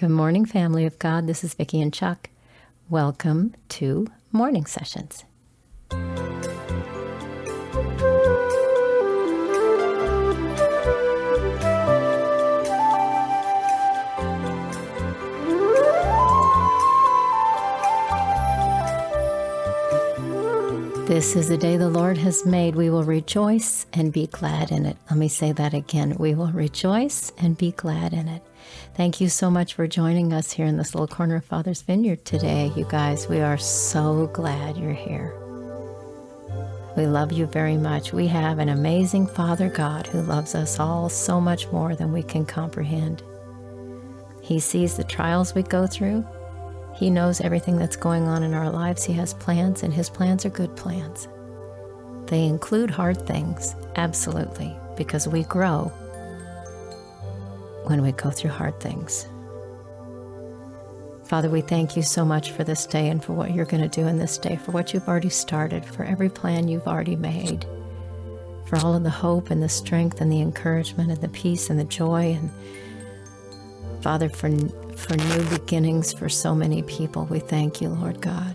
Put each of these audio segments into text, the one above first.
Good morning, family of God. This is Vicki and Chuck. Welcome to Morning Sessions. This is the day the Lord has made. We will rejoice and be glad in it. Let me say that again. We will rejoice and be glad in it. Thank you so much for joining us here in this little corner of Father's Vineyard today, you guys. We are so glad you're here. We love you very much. We have an amazing Father God who loves us all so much more than we can comprehend. He sees the trials we go through, he knows everything that's going on in our lives. He has plans, and His plans are good plans. They include hard things, absolutely, because we grow when we go through hard things. Father, we thank you so much for this day and for what you're going to do in this day, for what you've already started, for every plan you've already made, for all of the hope and the strength and the encouragement and the peace and the joy and Father, for for new beginnings for so many people. We thank you, Lord God.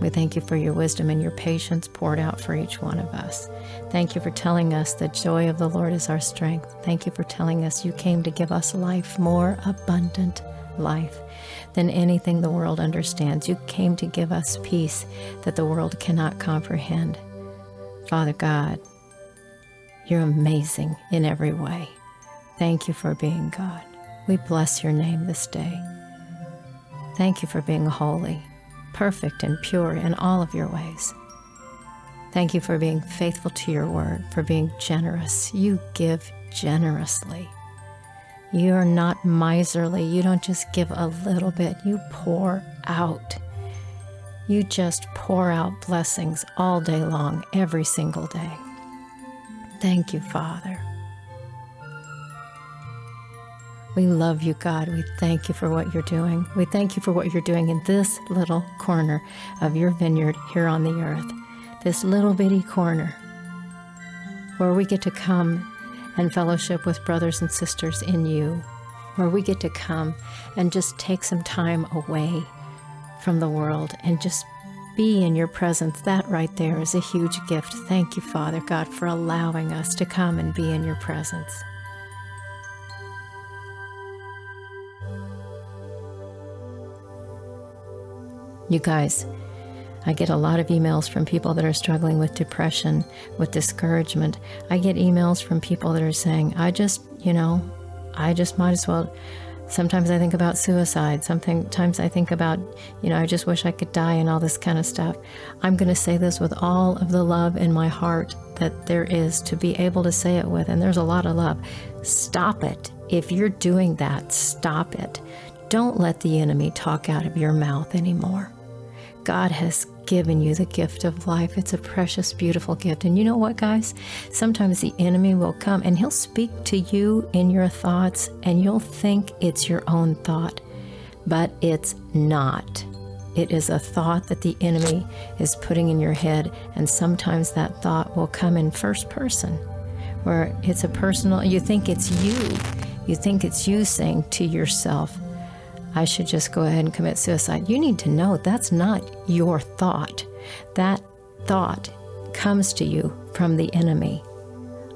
We thank you for your wisdom and your patience poured out for each one of us. Thank you for telling us the joy of the Lord is our strength. Thank you for telling us you came to give us life, more abundant life than anything the world understands. You came to give us peace that the world cannot comprehend. Father God, you're amazing in every way. Thank you for being God. We bless your name this day. Thank you for being holy, perfect, and pure in all of your ways. Thank you for being faithful to your word, for being generous. You give generously. You are not miserly. You don't just give a little bit, you pour out. You just pour out blessings all day long, every single day. Thank you, Father. We love you, God. We thank you for what you're doing. We thank you for what you're doing in this little corner of your vineyard here on the earth, this little bitty corner where we get to come and fellowship with brothers and sisters in you, where we get to come and just take some time away from the world and just be in your presence. That right there is a huge gift. Thank you, Father God, for allowing us to come and be in your presence. You guys, I get a lot of emails from people that are struggling with depression, with discouragement. I get emails from people that are saying, I just, you know, I just might as well. Sometimes I think about suicide. Sometimes I think about, you know, I just wish I could die and all this kind of stuff. I'm going to say this with all of the love in my heart that there is to be able to say it with. And there's a lot of love. Stop it. If you're doing that, stop it. Don't let the enemy talk out of your mouth anymore. God has given you the gift of life. It's a precious, beautiful gift. And you know what, guys? Sometimes the enemy will come and he'll speak to you in your thoughts, and you'll think it's your own thought, but it's not. It is a thought that the enemy is putting in your head, and sometimes that thought will come in first person, where it's a personal, you think it's you. You think it's you saying to yourself, I should just go ahead and commit suicide. You need to know that's not your thought. That thought comes to you from the enemy.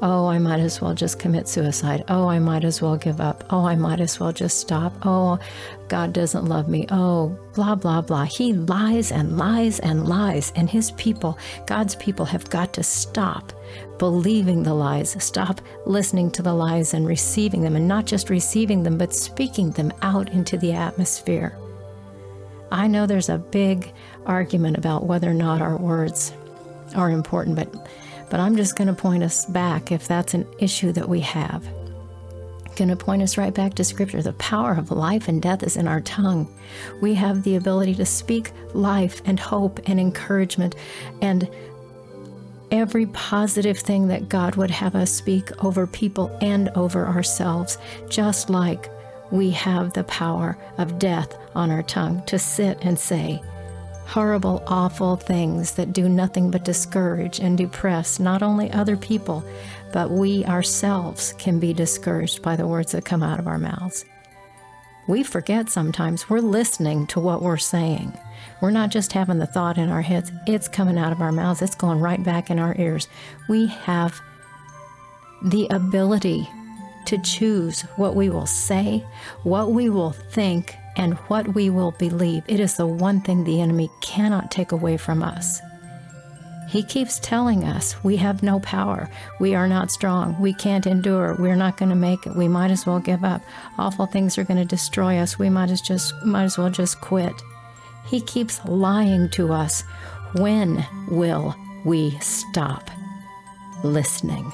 Oh, I might as well just commit suicide. Oh, I might as well give up. Oh, I might as well just stop. Oh, God doesn't love me. Oh, blah, blah, blah. He lies and lies and lies. And his people, God's people, have got to stop believing the lies, stop listening to the lies and receiving them, and not just receiving them, but speaking them out into the atmosphere. I know there's a big argument about whether or not our words are important, but but I'm just going to point us back if that's an issue that we have. Going to point us right back to Scripture. The power of life and death is in our tongue. We have the ability to speak life and hope and encouragement and every positive thing that God would have us speak over people and over ourselves, just like we have the power of death on our tongue to sit and say, horrible, awful things that do nothing but discourage and depress not only other people, but we ourselves can be discouraged by the words that come out of our mouths. We forget sometimes we're listening to what we're saying. We're not just having the thought in our heads, it's coming out of our mouths, it's going right back in our ears. We have the ability to choose what we will say, what we will think, and what we will believe. It is the one thing the enemy cannot take away from us. He keeps telling us we have no power. We are not strong. We can't endure. We're not going to make it. We might as well give up. Awful things are going to destroy us. We might as just might as well just quit. He keeps lying to us. When will we stop listening?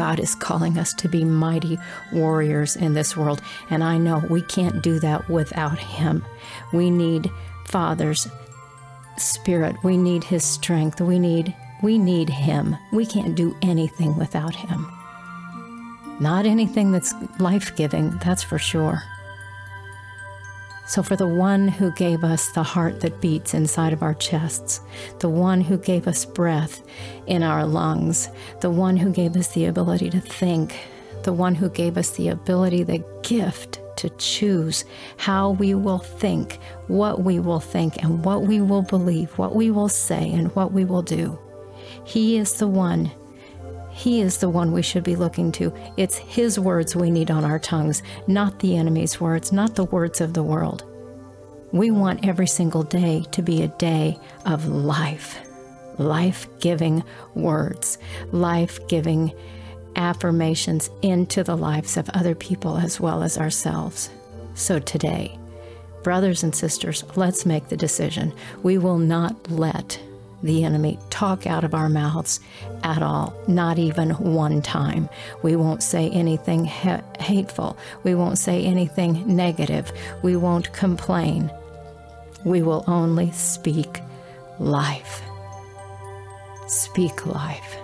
God is calling us to be mighty warriors in this world, and I know we can't do that without Him. We need Father's Spirit. We need His strength. We need we need Him. We can't do anything without Him. Not anything that's life giving, that's for sure. So, for the one who gave us the heart that beats inside of our chests, the one who gave us breath in our lungs, the one who gave us the ability to think, the one who gave us the ability, the gift to choose how we will think, what we will think, and what we will believe, what we will say, and what we will do. He is the one he is the one we should be looking to. It's His words we need on our tongues, not the enemy's words, not the words of the world. We want every single day to be a day of life, life giving words, life giving affirmations into the lives of other people as well as ourselves. So today, brothers and sisters, let's make the decision. We will not let the enemy talk out of our mouths at all, not even one time. We won't say anything ha- hateful. We won't say anything negative. We won't complain. We will only speak life. Speak life.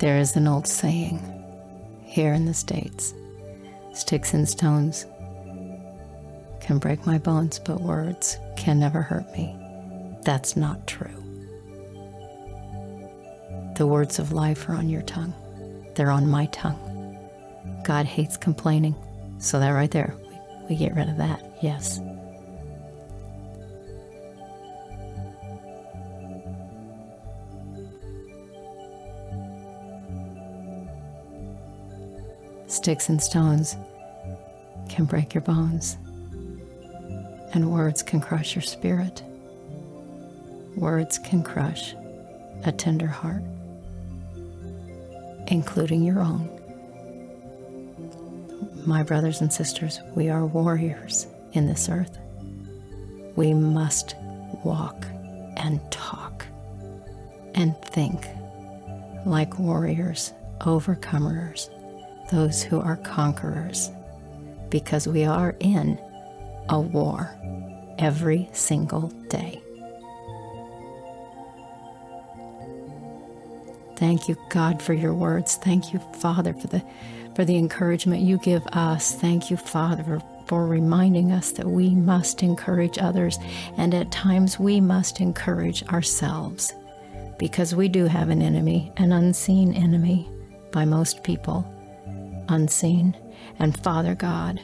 There is an old saying here in the States sticks and stones can break my bones, but words can never hurt me. That's not true. The words of life are on your tongue, they're on my tongue. God hates complaining, so that right there, we, we get rid of that, yes. Sticks and stones can break your bones, and words can crush your spirit. Words can crush a tender heart, including your own. My brothers and sisters, we are warriors in this earth. We must walk and talk and think like warriors, overcomers those who are conquerors, because we are in a war every single day. Thank you, God, for your words. Thank you, Father, for the for the encouragement you give us. Thank you, Father, for, for reminding us that we must encourage others, and at times we must encourage ourselves, because we do have an enemy, an unseen enemy by most people unseen. And Father God,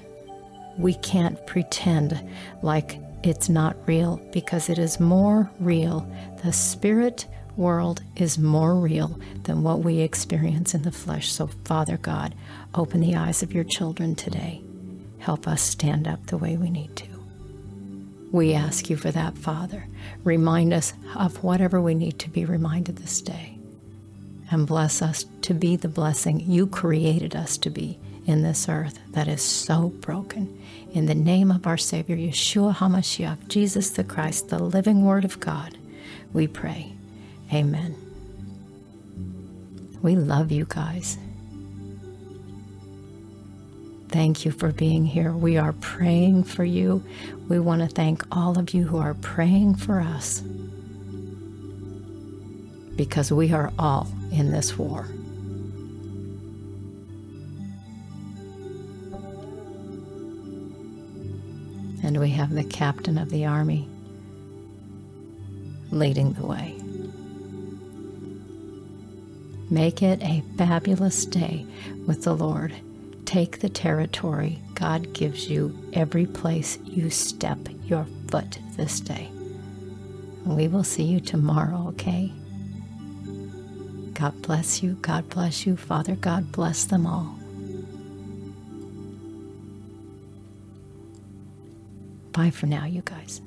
we can't pretend like it's not real because it is more real. The spirit world is more real than what we experience in the flesh. So, Father God, open the eyes of your children today. Help us stand up the way we need to. We ask you for that, Father. Remind us of whatever we need to be reminded this day. And bless us to be the blessing you created us to be in this earth that is so broken. In the name of our Savior, Yeshua HaMashiach, Jesus the Christ, the living Word of God, we pray. Amen. We love you guys. Thank you for being here. We are praying for you. We want to thank all of you who are praying for us because we are all in this war. And we have the captain of the army leading the way. Make it a fabulous day with the Lord. Take the territory God gives you every place you step your foot this day. We will see you tomorrow, okay? God bless you. God bless you. Father God bless them all. Bye for now, you guys.